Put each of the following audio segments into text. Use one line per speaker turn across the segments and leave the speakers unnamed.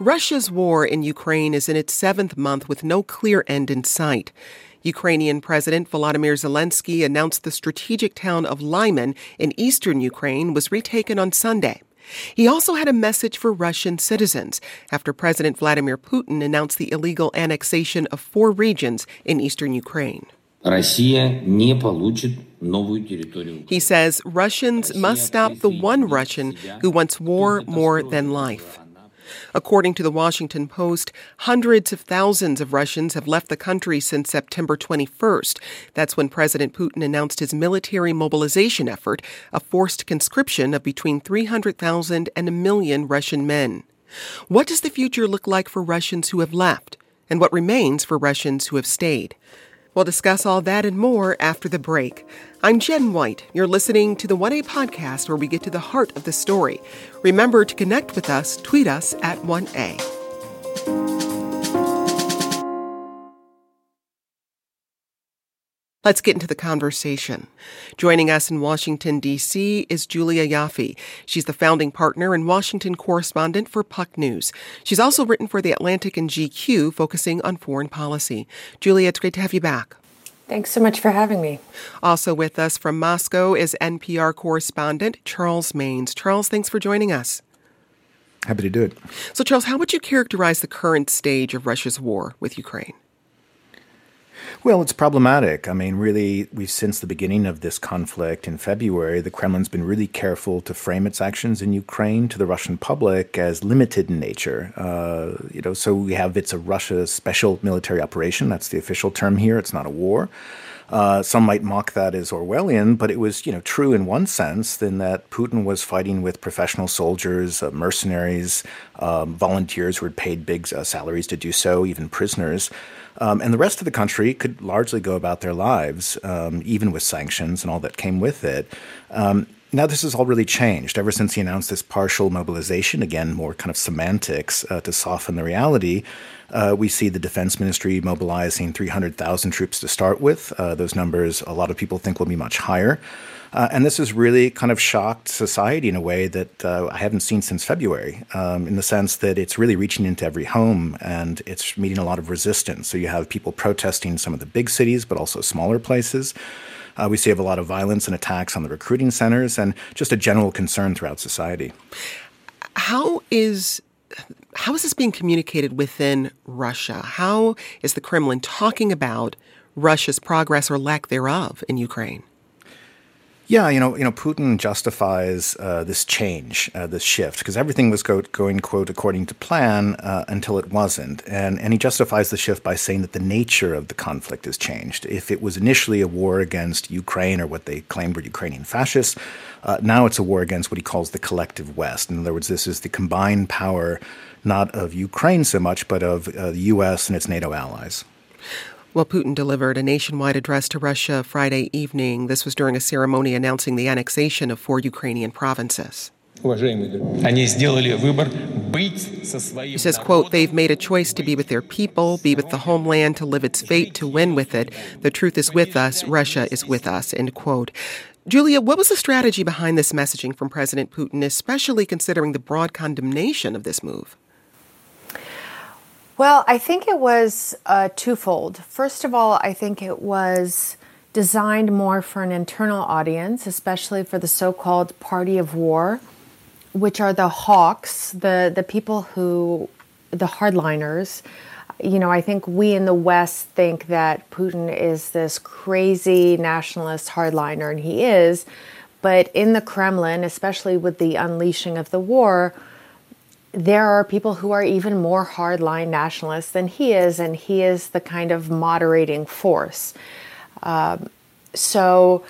Russia's war in Ukraine is in its seventh month with no clear end in sight. Ukrainian President Volodymyr Zelensky announced the strategic town of Lyman in eastern Ukraine was retaken on Sunday. He also had a message for Russian citizens after President Vladimir Putin announced the illegal annexation of four regions in eastern Ukraine. He says Russians must stop the one Russian who wants war more than life. According to the Washington Post, hundreds of thousands of Russians have left the country since September 21st. That's when President Putin announced his military mobilization effort, a forced conscription of between 300,000 and a million Russian men. What does the future look like for Russians who have left? And what remains for Russians who have stayed? We'll discuss all that and more after the break. I'm Jen White. You're listening to the 1A podcast where we get to the heart of the story. Remember to connect with us, tweet us at 1A. Let's get into the conversation. Joining us in Washington, D.C. is Julia Ioffe. She's the founding partner and Washington correspondent for Puck News. She's also written for The Atlantic and GQ, focusing on foreign policy. Julia, it's great to have you back.
Thanks so much for having me.
Also with us from Moscow is NPR correspondent Charles Maynes. Charles, thanks for joining us.
Happy to do it.
So, Charles, how would you characterize the current stage of Russia's war with Ukraine?
Well, it's problematic. I mean, really, we've since the beginning of this conflict in February, the Kremlin's been really careful to frame its actions in Ukraine to the Russian public as limited in nature. Uh, you know, so we have it's a Russia special military operation. That's the official term here. It's not a war. Uh, some might mock that as Orwellian, but it was, you know, true in one sense, in that Putin was fighting with professional soldiers, uh, mercenaries, um, volunteers who were paid big uh, salaries to do so, even prisoners. Um, and the rest of the country could largely go about their lives, um, even with sanctions and all that came with it. Um, now, this has all really changed ever since he announced this partial mobilization. Again, more kind of semantics uh, to soften the reality. Uh, we see the defense ministry mobilizing 300,000 troops to start with. Uh, those numbers, a lot of people think, will be much higher. Uh, and this has really kind of shocked society in a way that uh, I haven't seen since February, um, in the sense that it's really reaching into every home and it's meeting a lot of resistance. So you have people protesting some of the big cities, but also smaller places. Uh, we see a lot of violence and attacks on the recruiting centers and just a general concern throughout society.
How is how is this being communicated within Russia? How is the Kremlin talking about Russia's progress or lack thereof in Ukraine?
Yeah, you know, you know, Putin justifies uh, this change, uh, this shift, because everything was go- going quote according to plan uh, until it wasn't, and and he justifies the shift by saying that the nature of the conflict has changed. If it was initially a war against Ukraine or what they claimed were Ukrainian fascists, uh, now it's a war against what he calls the collective West. In other words, this is the combined power not of Ukraine so much, but of uh, the U.S. and its NATO allies.
Well, Putin delivered a nationwide address to Russia Friday evening. This was during a ceremony announcing the annexation of four Ukrainian provinces. He says, quote, they've made a choice to be with their people, be with the homeland, to live its fate, to win with it. The truth is with us. Russia is with us, end quote. Julia, what was the strategy behind this messaging from President Putin, especially considering the broad condemnation of this move?
Well, I think it was uh, twofold. First of all, I think it was designed more for an internal audience, especially for the so called party of war, which are the hawks, the, the people who, the hardliners. You know, I think we in the West think that Putin is this crazy nationalist hardliner, and he is. But in the Kremlin, especially with the unleashing of the war, there are people who are even more hardline nationalists than he is, and he is the kind of moderating force. Um, so,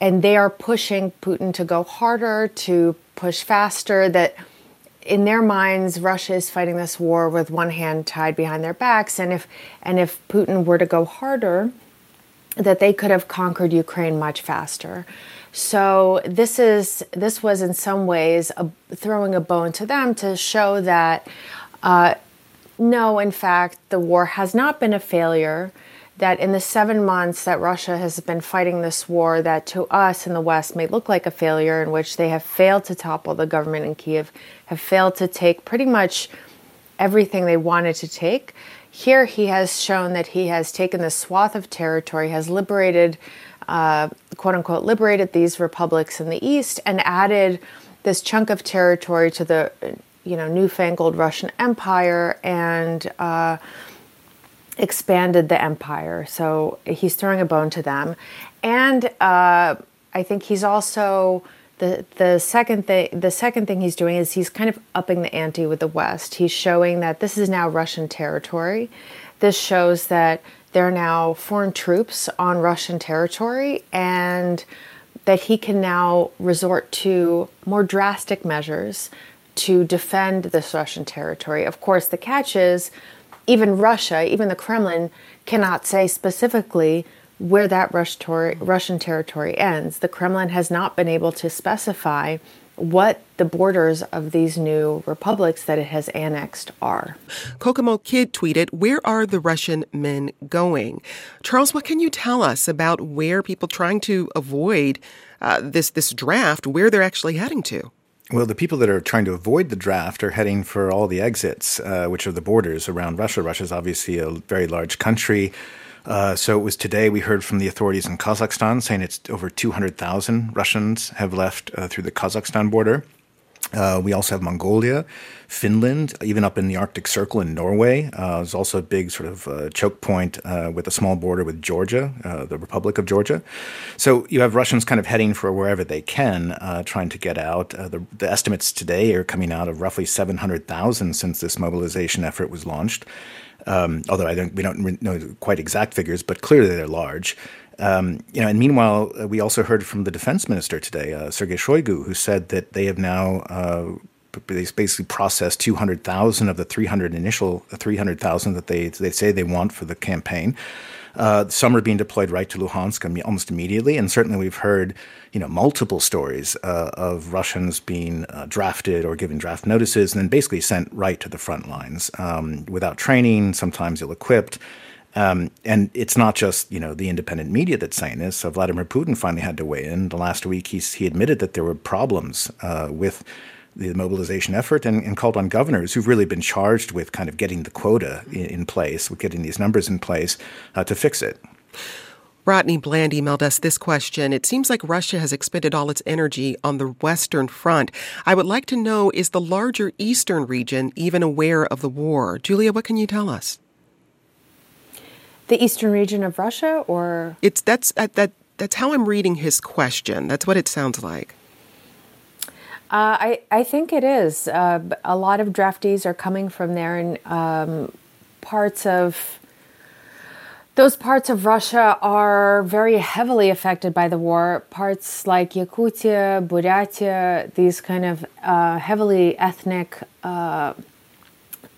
and they are pushing Putin to go harder, to push faster, that in their minds, Russia is fighting this war with one hand tied behind their backs, and if and if Putin were to go harder, that they could have conquered Ukraine much faster. So this is this was in some ways a, throwing a bone to them to show that uh, no, in fact, the war has not been a failure. That in the seven months that Russia has been fighting this war, that to us in the West may look like a failure, in which they have failed to topple the government in Kiev, have failed to take pretty much everything they wanted to take. Here, he has shown that he has taken the swath of territory, has liberated, uh, quote unquote, liberated these republics in the east, and added this chunk of territory to the, you know, newfangled Russian Empire and. Uh, expanded the empire. So he's throwing a bone to them. And uh, I think he's also the the second thing the second thing he's doing is he's kind of upping the ante with the West. He's showing that this is now Russian territory. This shows that there are now foreign troops on Russian territory and that he can now resort to more drastic measures to defend this Russian territory. Of course, the catch is even Russia, even the Kremlin, cannot say specifically where that Russian territory ends. The Kremlin has not been able to specify what the borders of these new republics that it has annexed are.
Kokomo Kid tweeted, Where are the Russian men going? Charles, what can you tell us about where people trying to avoid uh, this, this draft, where they're actually heading to?
Well, the people that are trying to avoid the draft are heading for all the exits, uh, which are the borders around Russia. Russia is obviously a very large country. Uh, so it was today we heard from the authorities in Kazakhstan saying it's over 200,000 Russians have left uh, through the Kazakhstan border. Uh, we also have Mongolia, Finland, even up in the Arctic Circle in Norway. Uh, there's also a big sort of uh, choke point uh, with a small border with Georgia, uh, the Republic of Georgia. So you have Russians kind of heading for wherever they can, trying to get out. The, the, estimates today are coming out of roughly 700,000 since this mobilization effort was launched. Um, although I don't, we don't know quite exact figures, but clearly they're large. Um, you know, and meanwhile, uh, we also heard from the defense minister today, uh, Sergei Shoigu, who said that they have now uh, they basically processed 200,000 of the 300 initial 300,000 that they they say they want for the campaign. Uh, some are being deployed right to Luhansk almost immediately, and certainly we've heard, you know, multiple stories uh, of Russians being uh, drafted or given draft notices and then basically sent right to the front lines um, without training, sometimes ill-equipped. Um, and it's not just you know the independent media that's saying this. So Vladimir Putin finally had to weigh in. The last week, he he admitted that there were problems uh, with the mobilization effort and, and, called on governors who've really been charged with kind of getting the quota in, in place, with getting these numbers in place uh, to fix it.
Rodney Bland emailed us this question. It seems like Russia has expended all its energy on the Western Front. I would like to know is the larger Eastern region even aware of the war? Julia, what can you tell us?
The Eastern region of Russia, or
it's that's uh, that that's how I'm reading his question. That's what it sounds like.
Uh, I, I think it is. Uh, a lot of draftees are coming from there, and um, parts of those parts of Russia are very heavily affected by the war. Parts like Yakutia, Buryatia, these kind of uh, heavily ethnic uh,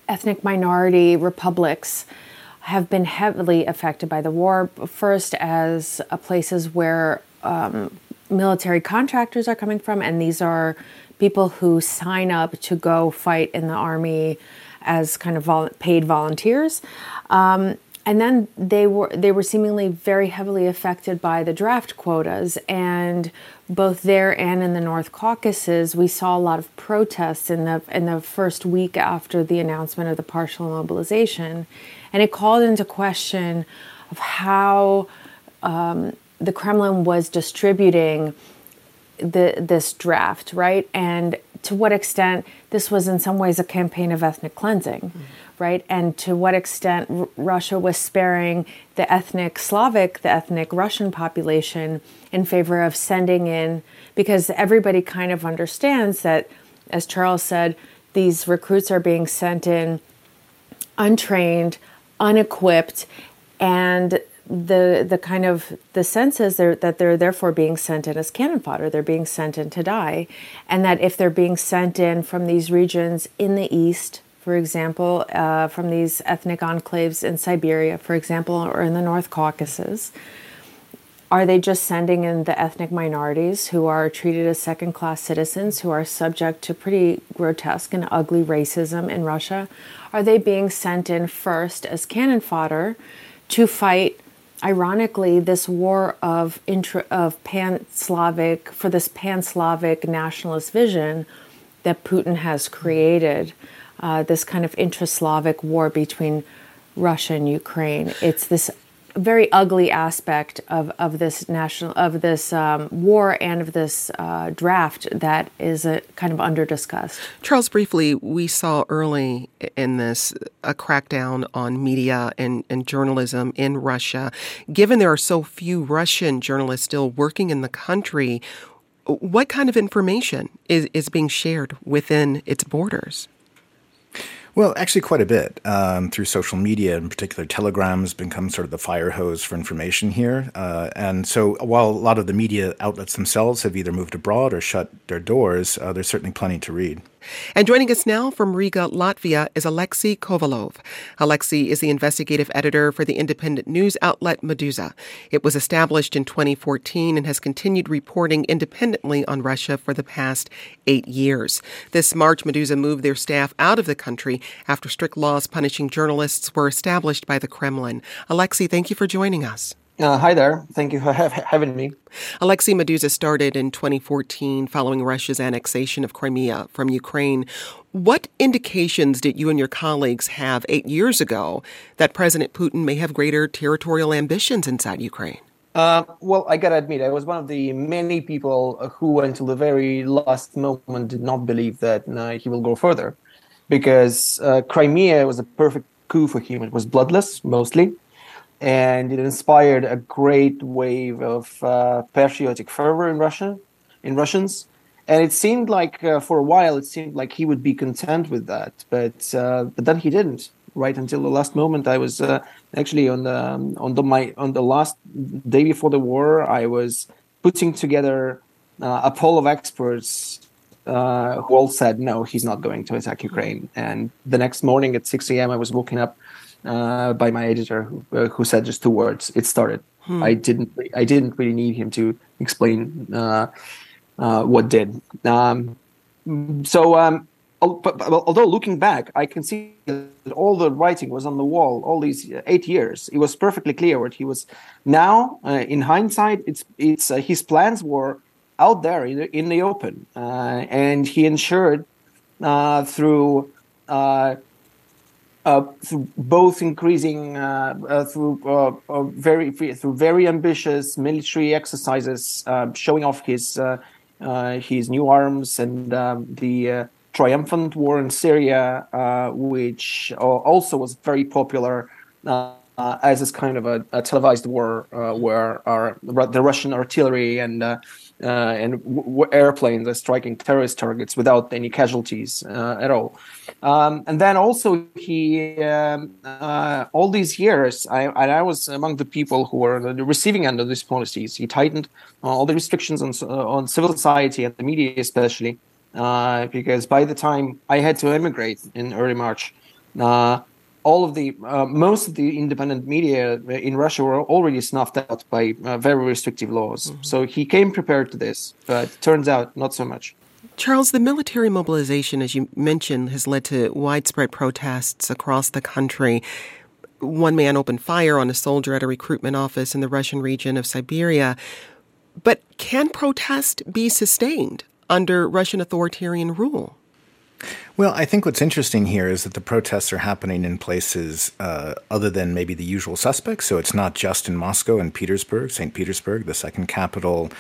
ethnic minority republics have been heavily affected by the war. First, as uh, places where um, military contractors are coming from, and these are people who sign up to go fight in the army as kind of vol- paid volunteers. Um, and then they were they were seemingly very heavily affected by the draft quotas and both there and in the North Caucasus we saw a lot of protests in the in the first week after the announcement of the partial mobilization and it called into question of how um, the Kremlin was distributing the, this draft, right? And to what extent this was in some ways a campaign of ethnic cleansing, mm-hmm. right? And to what extent R- Russia was sparing the ethnic Slavic, the ethnic Russian population in favor of sending in, because everybody kind of understands that, as Charles said, these recruits are being sent in untrained, unequipped, and the the kind of the sense is they're, that they're therefore being sent in as cannon fodder. They're being sent in to die, and that if they're being sent in from these regions in the east, for example, uh, from these ethnic enclaves in Siberia, for example, or in the North Caucasus, are they just sending in the ethnic minorities who are treated as second class citizens, who are subject to pretty grotesque and ugly racism in Russia? Are they being sent in first as cannon fodder to fight? Ironically, this war of intra, of pan-Slavic for this pan-Slavic nationalist vision that Putin has created, uh, this kind of intra-Slavic war between Russia and Ukraine. It's this very ugly aspect of, of this national of this um, war and of this uh, draft that is a kind of under discussed.
Charles, briefly, we saw early in this a crackdown on media and, and journalism in Russia. Given there are so few Russian journalists still working in the country, what kind of information is, is being shared within its borders?
Well, actually, quite a bit um, through social media, in particular, Telegram has become sort of the fire hose for information here. Uh, and so, while a lot of the media outlets themselves have either moved abroad or shut their doors, uh, there's certainly plenty to read.
And joining us now from Riga, Latvia, is Alexei Kovalev. Alexei is the investigative editor for the independent news outlet Meduza. It was established in 2014 and has continued reporting independently on Russia for the past eight years. This March, Meduza moved their staff out of the country after strict laws punishing journalists were established by the Kremlin. Alexei, thank you for joining us.
Uh, hi there. Thank you for ha- having me.
Alexei Meduza started in 2014 following Russia's annexation of Crimea from Ukraine. What indications did you and your colleagues have eight years ago that President Putin may have greater territorial ambitions inside Ukraine?
Uh, well, I gotta admit, I was one of the many people who, until the very last moment, did not believe that uh, he will go further, because uh, Crimea was a perfect coup for him. It was bloodless, mostly and it inspired a great wave of uh, patriotic fervor in Russia, in Russians. And it seemed like uh, for a while, it seemed like he would be content with that, but uh, but then he didn't. Right until the last moment, I was uh, actually on the um, on the my on the last day before the war. I was putting together uh, a poll of experts uh, who all said no, he's not going to attack Ukraine. And the next morning at 6 a.m., I was woken up uh, by my editor who, uh, who, said just two words. It started. Hmm. I didn't. I didn't really need him to explain uh, uh what did. Um, so, um, although looking back, I can see that all the writing was on the wall. All these eight years, it was perfectly clear what he was. Now, uh, in hindsight, it's it's uh, his plans were out there in the, in the open, and he ensured through uh, through both increasing uh, uh, through uh, very through very ambitious military exercises, showing off his his new arms and um, the triumphant war in Syria, which also was very popular. Uh, as is kind of a, a televised war uh, where our, the Russian artillery and uh, and w- airplanes are striking terrorist targets without any casualties at all. Um, and then also he um, all these years, I, I was among the people who were receiving end of these policies. He tightened all the restrictions on on civil society and the media, especially. because by the time I had to emigrate in early March, uh, all of the uh, most of the independent media in Russia were already snuffed out by uh, very restrictive laws. Mm-hmm. So he came prepared to this, but turns out not so much.
Charles, the military mobilization, as you mentioned, has led to widespread protests across the country. One man opened fire on a soldier at a recruitment office in the Russian region of Siberia. But can protest be sustained under Russian authoritarian rule?
Well, I think what's interesting here is that the protests are happening in places uh, other than maybe the usual suspects. So it's not just in Moscow and Petersburg, St. Petersburg, the second capital,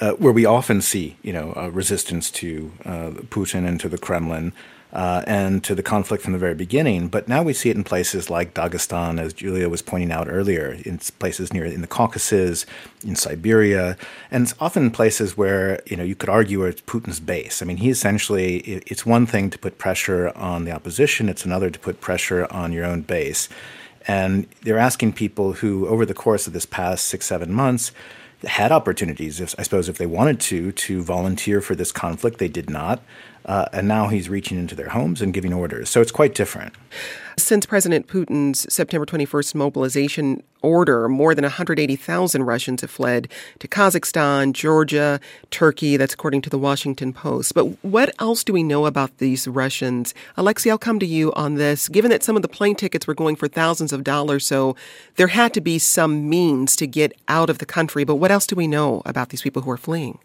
uh, where we often see, you know, resistance to uh, Putin and to the Kremlin uh, and to the conflict from the very beginning. But now we see it in places like Dagestan, as Julia was pointing out earlier, in places near in the Caucasus, in Siberia, and it's often places where you know you could argue it's Putin's base. I mean, he essentially it's one thing to put pressure on the opposition; it's another to put pressure on your own base. And they're asking people who, over the course of this past six, seven months, had opportunities, if, I suppose, if they wanted to, to volunteer for this conflict. They did not. Uh, and now he's reaching into their homes and giving orders. So it's quite different.
Since President Putin's September 21st mobilization order, more than 180,000 Russians have fled to Kazakhstan, Georgia, Turkey. That's according to the Washington Post. But what else do we know about these Russians? Alexei, I'll come to you on this. Given that some of the plane tickets were going for thousands of dollars, so there had to be some means to get out of the country. But what else do we know about these people who are fleeing?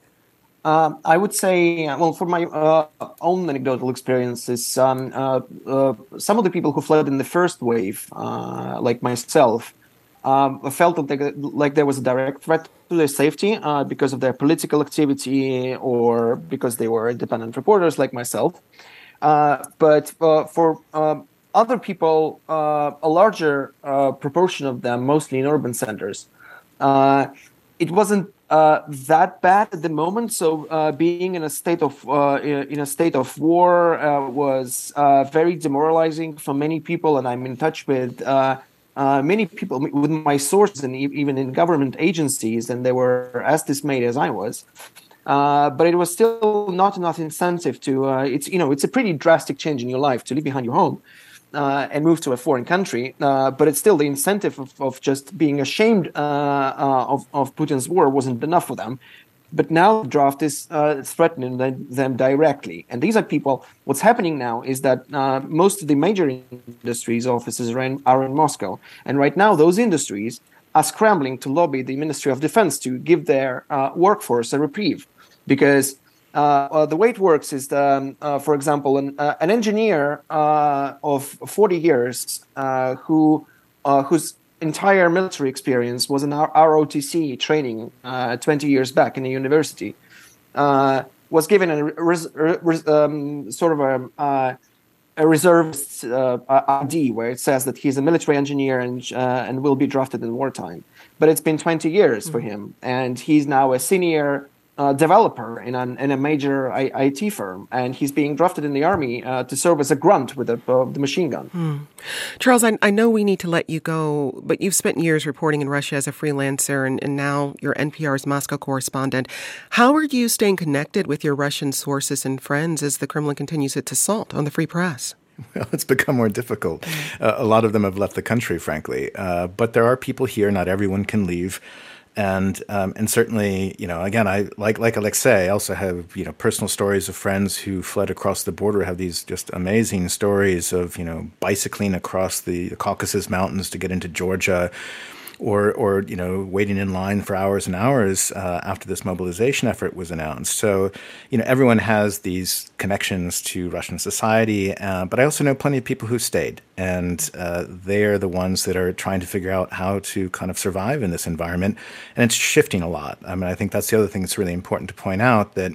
Uh, I would say, well, for my uh, own anecdotal experiences, um, uh, uh some of the people who fled in the first wave, uh, like myself, um, felt that they, like there was a direct threat to their safety uh, because of their political activity or because they were independent reporters like myself. but for um, other people, a larger proportion of them, mostly in urban centers, it wasn't uh, that bad at the moment. So uh, being in a state of uh, in a state of war uh, was uh, very demoralizing for many people, and I'm in touch with uh, many people with my sources and even in government agencies, and they were as dismayed as I was. but it was still not enough incentive to. it's you know it's a pretty drastic change in your life to leave behind your home uh, and move to a foreign country. Uh, but it's still the incentive of, of just being ashamed uh, uh of, of Putin's war wasn't enough for them. But now the draft is uh, threatening them, them, directly. And these are people, what's happening now is that most of the major industries offices are in, are in Moscow. And right now, those industries are scrambling to lobby the Ministry of Defense to give their workforce a reprieve. Because uh, uh, the way it works is, the, um, uh, for example, an, uh, an engineer uh, of 40 years uh, who whose entire military experience was in ROTC training 20 years back in a university was given a res- res- um, sort of a, a reservist ID where it says that he's a military engineer and and will be drafted in wartime. But it's been 20 years mm-hmm. for him, and he's now a senior uh, developer in, an, in a major I, IT firm, and he's being drafted in the army uh, to serve as a grunt with a, uh, the machine gun. Hmm.
Charles, I, I, know we need to let you go, but you've spent years reporting in Russia as a freelancer, and, and now you're NPR's Moscow correspondent. How are you staying connected with your Russian sources and friends as the Kremlin continues its assault on the free press?
Well, it's become more difficult. Uh, a lot of them have left the country, frankly. Uh, but there are people here. Not everyone can leave and um, and certainly you know again I like like Alexei I also have you know personal stories of friends who fled across the border have these just amazing stories of you know bicycling across the Caucasus Mountains to get into Georgia or or you know waiting in line for hours and hours uh, after this mobilization effort was announced. So you know everyone has these connections to Russian society, uh, but I also know plenty of people who stayed, and uh, they're the ones that are trying to figure out how to kind of survive in this environment, and it's shifting a lot. I mean, I think that's the other thing that's really important to point out that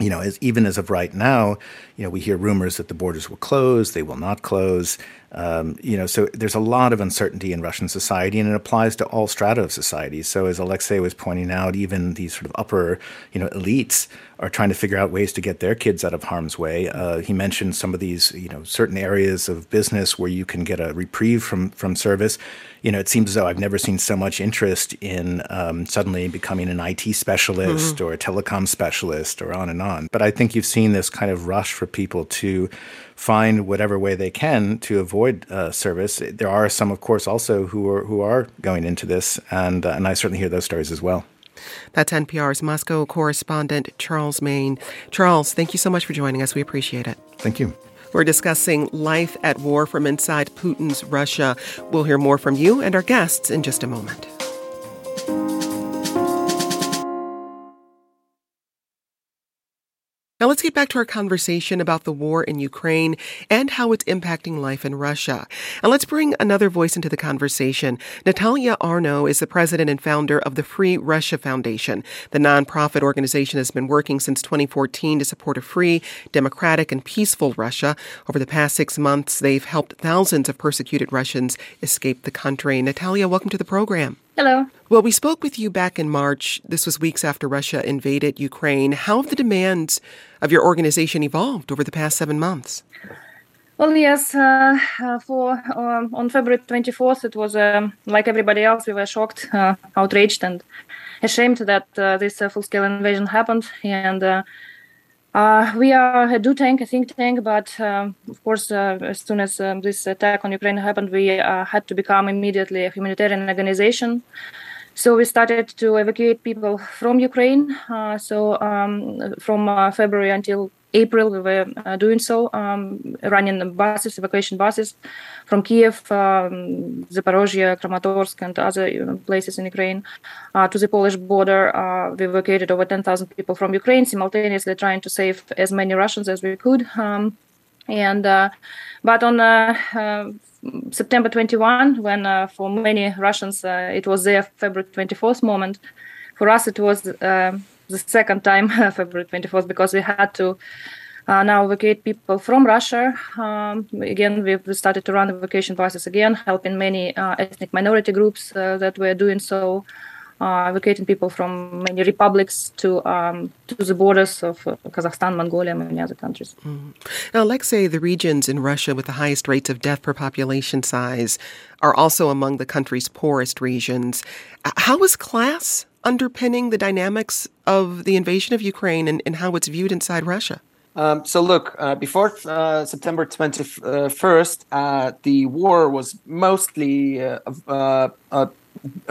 you know, as even as of right now, you know, we hear rumors that the borders will close, they will not close. Um, you know, so there's a lot of uncertainty in Russian society, and it applies to all strata of society. So, as Alexei was pointing out, even these sort of upper, you know, elites are trying to figure out ways to get their kids out of harm's way. Uh, he mentioned some of these, you know, certain areas of business where you can get a reprieve from from service. You know, it seems as though I've never seen so much interest in um, suddenly becoming an IT specialist mm-hmm. or a telecom specialist, or on and on. But I think you've seen this kind of rush for people to find whatever way they can to avoid uh, service. There are some, of course, also who are who are going into this, and uh, and I certainly hear those stories as well.
That's NPR's Moscow correspondent Charles Mayne. Charles, thank you so much for joining us. We appreciate it.
Thank you.
We're discussing life at war from inside Putin's Russia. We'll hear more from you and our guests in just a moment. Get back to our conversation about the war in Ukraine and how it's impacting life in Russia. And let's bring another voice into the conversation. Natalia Arno is the president and founder of the Free Russia Foundation. The nonprofit organization has been working since 2014 to support a free, democratic, and peaceful Russia. Over the past six months, they've helped thousands of persecuted Russians escape the country. Natalia, welcome to the program.
Hello.
Well, we spoke with you back in March. This was weeks after Russia invaded Ukraine. How have the demands of your organization evolved over the past seven months?
Well, yes. Uh, uh, for um, on February 24th, it was um, like everybody else. We were shocked, uh, outraged, and ashamed that uh, this uh, full-scale invasion happened. And uh, we are a do tank, a think tank, but um, of course, uh, as soon as um, this attack on Ukraine happened, we uh, had to become immediately a humanitarian organization. So we started to evacuate people from Ukraine. Uh, so um, from uh, February until April, we were uh, doing so, um, running buses, evacuation buses from Kiev, um, Zaporozhye, Kramatorsk, and other places in Ukraine uh, to the Polish border. Uh, we evacuated over 10,000 people from Ukraine, simultaneously trying to save as many Russians as we could. Um, and uh, but on uh, uh, September 21, when for many Russians it was their February 24th moment, for us it was the second time February 24th because we had to uh, now evacuate people from Russia. Um, again, we've started to run evacuation buses again, helping many uh, ethnic minority groups uh, that were doing so uh, evacuating people from many republics to um, to the borders of uh, Kazakhstan, Mongolia, and many other countries.
Mm. Now, Alexei, the regions in Russia with the highest rates of death per population size are also among the country's poorest regions. How is class underpinning the dynamics of the invasion of Ukraine and, and how it's viewed inside Russia?
Um, so look, uh, before uh, September 21st, uh, the war was mostly uh, uh, uh,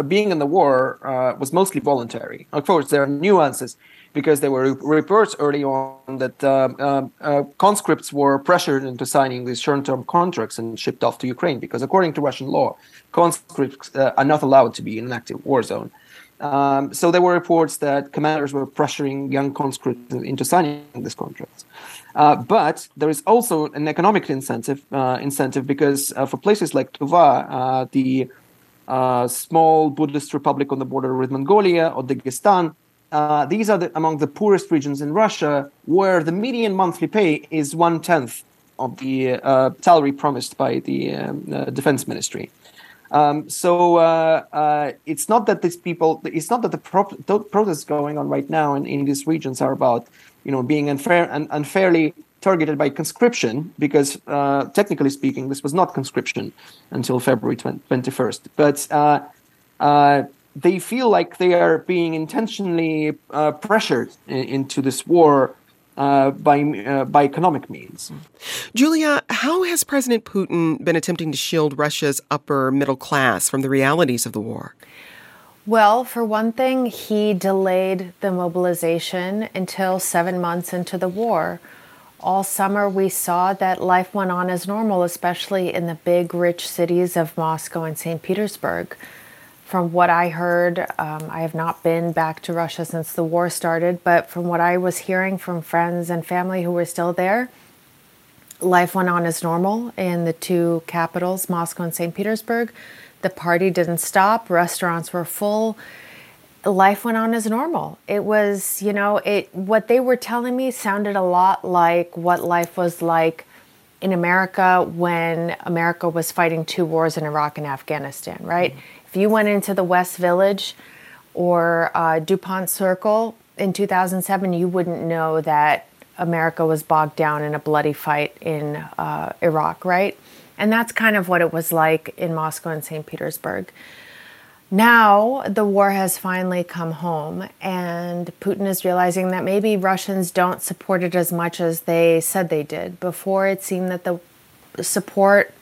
being in the war uh, was mostly voluntary. Of course, there are nuances because there were reports early on that um, uh, conscripts were pressured into signing these short-term contracts and shipped off to Ukraine because, according to Russian law, conscripts uh, are not allowed to be in an active war zone. Um, so there were reports that commanders were pressuring young conscripts into signing these contracts. Uh, but there is also an economic incentive, uh, incentive because for places like Tuva, the uh, small Buddhist republic on the border with Mongolia or Dagestan. Uh, these are the, among the poorest regions in Russia, where the median monthly pay is one tenth of the uh, salary promised by the um, uh, defense ministry. Um, so uh, uh, it's not that these people, it's not that the, pro- protests going on right now in, in these regions are about, you know, being unfair and unfairly targeted by conscription because uh, technically speaking this was not conscription until february 21st but uh, uh, they feel like they are being intentionally uh, pressured in, into this war uh, by uh, by economic means.
Julia, how has President Putin been attempting to shield Russia's upper middle class from the realities of the war?
Well, for one thing, he delayed the mobilization until seven months into the war all summer we saw that life went on as normal, especially in the big, rich cities of Moscow and St. Petersburg. From what I heard, um, I have not been back to Russia since the war started, but from what I was hearing from friends and family who were still there, life went on as normal in the two capitals, Moscow and St. Petersburg. The party didn't stop, restaurants were full life went on as normal. It was, you know, it what they were telling me sounded a lot like what life was like in America when America was fighting two wars in Iraq and Afghanistan, right? Mm-hmm. If you went into the West Village or uh, DuPont Circle in 2007, you wouldn't know that America was bogged down in a bloody fight in uh, Iraq, right? And that's kind of what it was like in Moscow and St. Petersburg. Now the war has finally come home, and Putin is realizing that maybe Russians don't support it as much as they said they did. Before, it seemed that the support,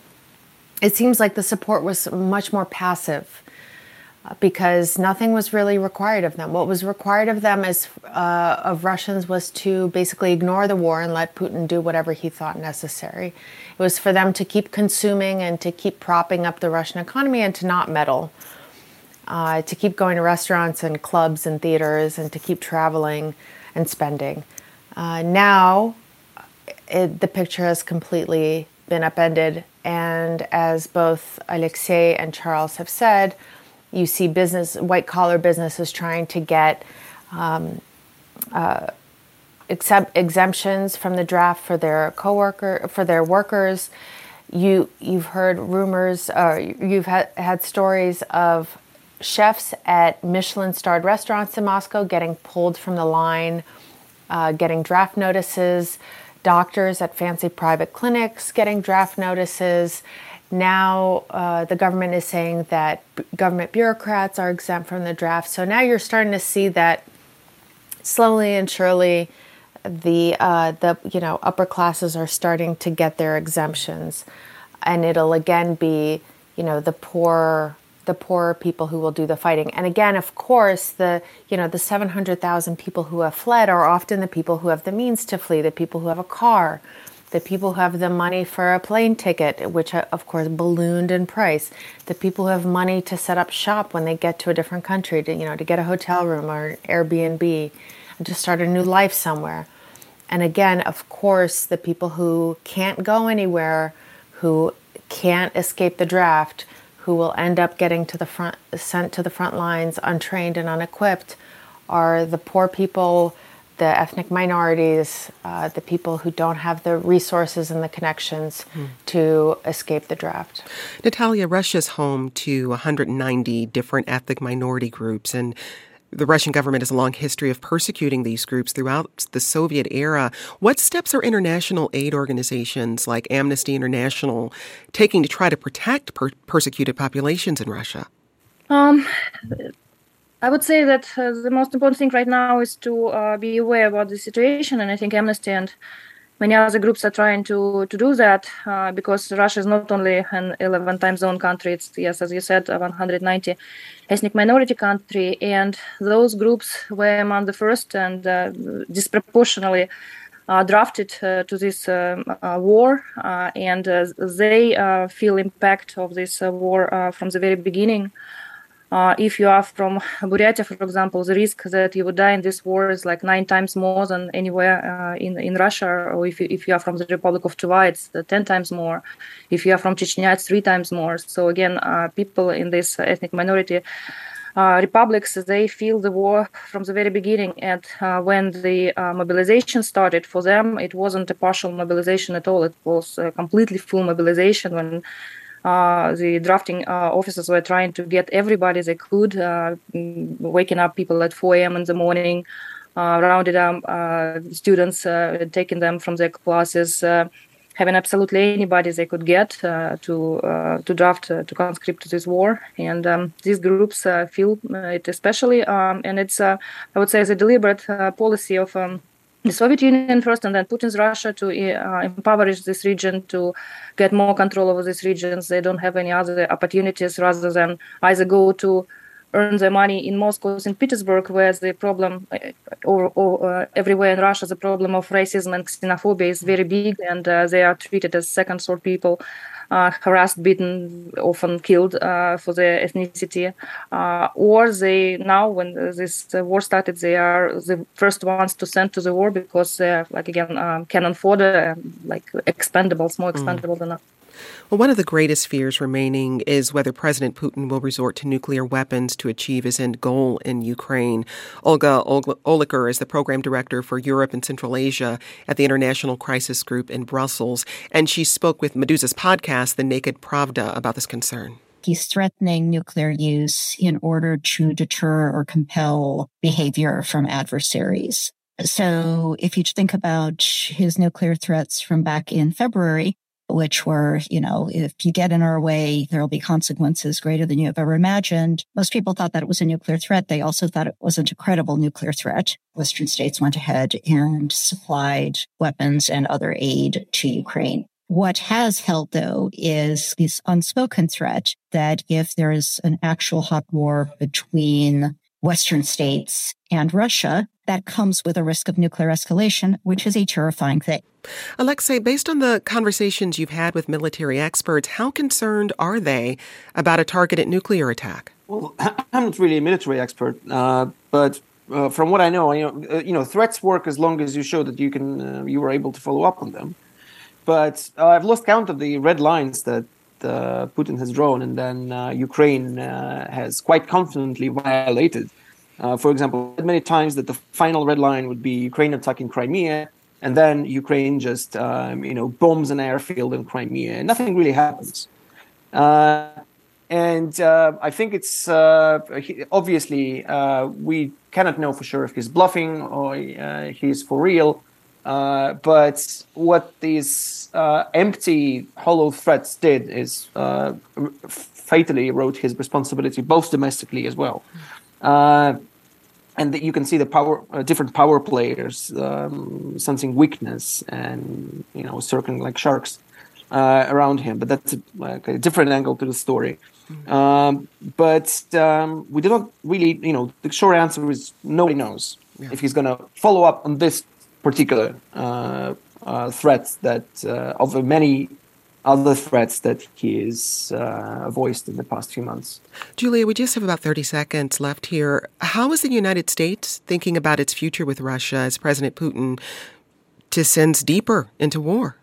it seems like the support was much more passive because nothing was really required of them. What was required of them as uh, of Russians was to basically ignore the war and let Putin do whatever he thought necessary. It was for them to keep consuming and to keep propping up the Russian economy and to not meddle uh, to keep going to restaurants and clubs and theaters and to keep traveling and spending. Uh, now, it, the picture has completely been upended, and as both Alexei and Charles have said, you see business, white collar businesses trying to get um, uh, exemptions from the draft for their coworker for their workers. You you've heard rumors, or you've had, had stories of chefs at Michelin starred restaurants in Moscow getting pulled from the line, uh, getting draft notices, doctors at fancy private clinics getting draft notices. Now uh, the government is saying that b- government bureaucrats are exempt from the draft. So now you're starting to see that slowly and surely the uh, the you know upper classes are starting to get their exemptions, and it'll again be you know the poor the poorer people who will do the fighting. And again, of course, the you know the 700,000 people who have fled are often the people who have the means to flee, the people who have a car, the people who have the money for a plane ticket, which uh, of course ballooned in price, the people who have money to set up shop when they get to a different country, to you know to get a hotel room or Airbnb, and to start a new life somewhere. And again, of course, the people who can't go anywhere, who can't escape the draft, who will end up getting to the front, sent to the front lines untrained and unequipped, are the poor people, the ethnic minorities, uh, the people who don't have the resources and the connections mm. to escape the draft.
Natalia, Russia's home to 190 different ethnic minority groups, and the Russian government has a long history of persecuting these groups throughout the Soviet era. What steps are international aid organizations like Amnesty International taking to try to protect per- persecuted populations in Russia?
Um, I would say that uh, the most important thing right now is to uh, be aware about the situation, and I think Amnesty and many other groups are trying to to do that uh, because Russia is not only an 11 time zone country; it's yes, as you said, a 190 ethnic minority country, and those groups were among the first and uh, disproportionately uh, drafted uh, to this um, war, and they feel impact of this war from the very beginning. Uh, if you are from Buryatia, for example, the risk that you would die in this war is like nine times more than anywhere uh, in in Russia. Or if you, if you are from the Republic of Tuva, it's uh, ten times more. If you are from Chechnya, it's three times more. So again, uh, people in this ethnic minority. Uh, republics they feel the war from the very beginning and uh, when the mobilization started for them it wasn't a partial mobilization at all it was a completely full mobilization when uh, the drafting uh, officers were trying to get everybody they could, uh, mm, waking up people at 4 a.m. in the morning, uh, rounded up uh, students, taking them from their classes, having absolutely anybody they could get to to draft to conscript to this war. And um, these groups feel it especially, um, and it's I would say, it's a deliberate policy of. Um, the Soviet Union first and then Putin's Russia to uh, impoverish this region, to get more control over these regions. They don't have any other opportunities rather than either go to earn their money in Moscow, St. Petersburg, where the problem, uh, or, or uh, everywhere in Russia, the problem of racism and xenophobia is very big, and uh, they are treated as second sort people harassed, beaten, often killed uh, for their ethnicity, uh, or they now, when this war started, they are the first ones to send to the war because they're like again um, cannon fodder, like expendables, more expendable mm. than
well, one of the greatest fears remaining is whether President Putin will resort to nuclear weapons to achieve his end goal in Ukraine. Olga Oliker is the program director for Europe and Central Asia at the International Crisis Group in Brussels, and she spoke with Meduza's podcast, The Naked Pravda, about this concern.
He's threatening nuclear use in order to deter or compel behavior from adversaries. So if you think about his nuclear threats from back in February, which were, you know, if you get in our way, there'll be consequences greater than you have ever imagined. Most people thought that it was a nuclear threat. They also thought it wasn't a credible nuclear threat. Western states went ahead and supplied weapons and other aid to Ukraine. What has held, though, is this unspoken threat that if there is an actual hot war between Western states and Russia, that comes with a risk of nuclear escalation, which is a terrifying thing.
Alexei, based on the conversations you've had with military experts, how concerned are they about a targeted nuclear attack?
Well, I'm not really a military expert, uh, but uh, from what I know, you know, uh, you know, threats work as long as you show that you can, uh, you were able to follow up on them. But uh, I've lost count of the red lines that uh, Putin has drawn, and then Ukraine has quite confidently violated. For example, many times that the final red line would be Ukraine attacking Crimea, and then Ukraine just um, you know bombs an airfield in Crimea, and nothing really happens. Uh, and uh, I think it's uh, he, obviously uh, we cannot know for sure if he's bluffing or uh, he's for real. Uh, but what these empty, hollow threats did is fatally wrote his responsibility, both domestically as well and you can see the power uh, different power players um, sensing weakness and you know circling like sharks uh, around him. But that's a, like a different angle to the story. Mm-hmm. Um, but um, we do not really, you know, the short answer is nobody knows yeah. if he's going to follow up on this particular uh, uh, threat that uh, of many other threats that he has uh, voiced in the past few months.
Julia, we just have about 30 seconds left here. How is the United States thinking about its future with Russia as President Putin descends deeper into war?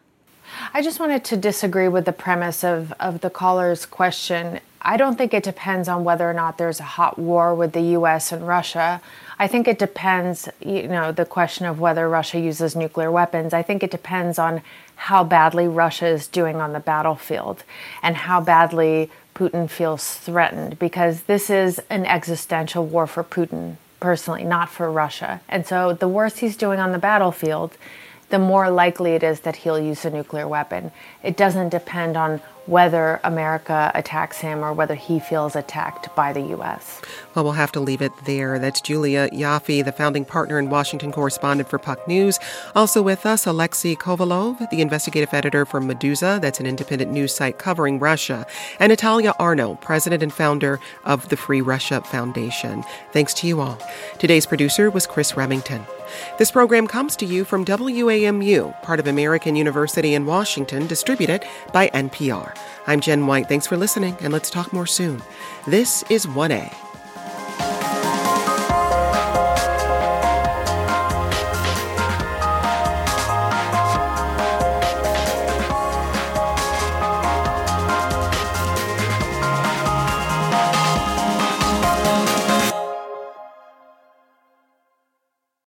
I just wanted to disagree with the premise of, of the caller's question. I don't think it depends on whether or not there's a hot war with the US and Russia. I think it depends, you know, the question of whether Russia uses nuclear weapons. I think it depends on how badly Russia is doing on the battlefield and how badly Putin feels threatened because this is an existential war for Putin personally, not for Russia. And so the worse he's doing on the battlefield, the more likely it is that he'll use a nuclear weapon. It doesn't depend on whether America attacks him or whether he feels attacked by the U.S.
Well, we'll have to leave it there. That's Julia Ioffe, the founding partner and Washington correspondent for Puck News. Also with us, Alexei Kovalev, the investigative editor for Meduza, that's an independent news site covering Russia, and Natalia Arno, president and founder of the Free Russia Foundation. Thanks to you all. Today's producer was Chris Remington. This program comes to you from WAMU, part of American University in Washington, distributed by NPR. I'm Jen White. Thanks for listening, and let's talk more soon. This is 1A.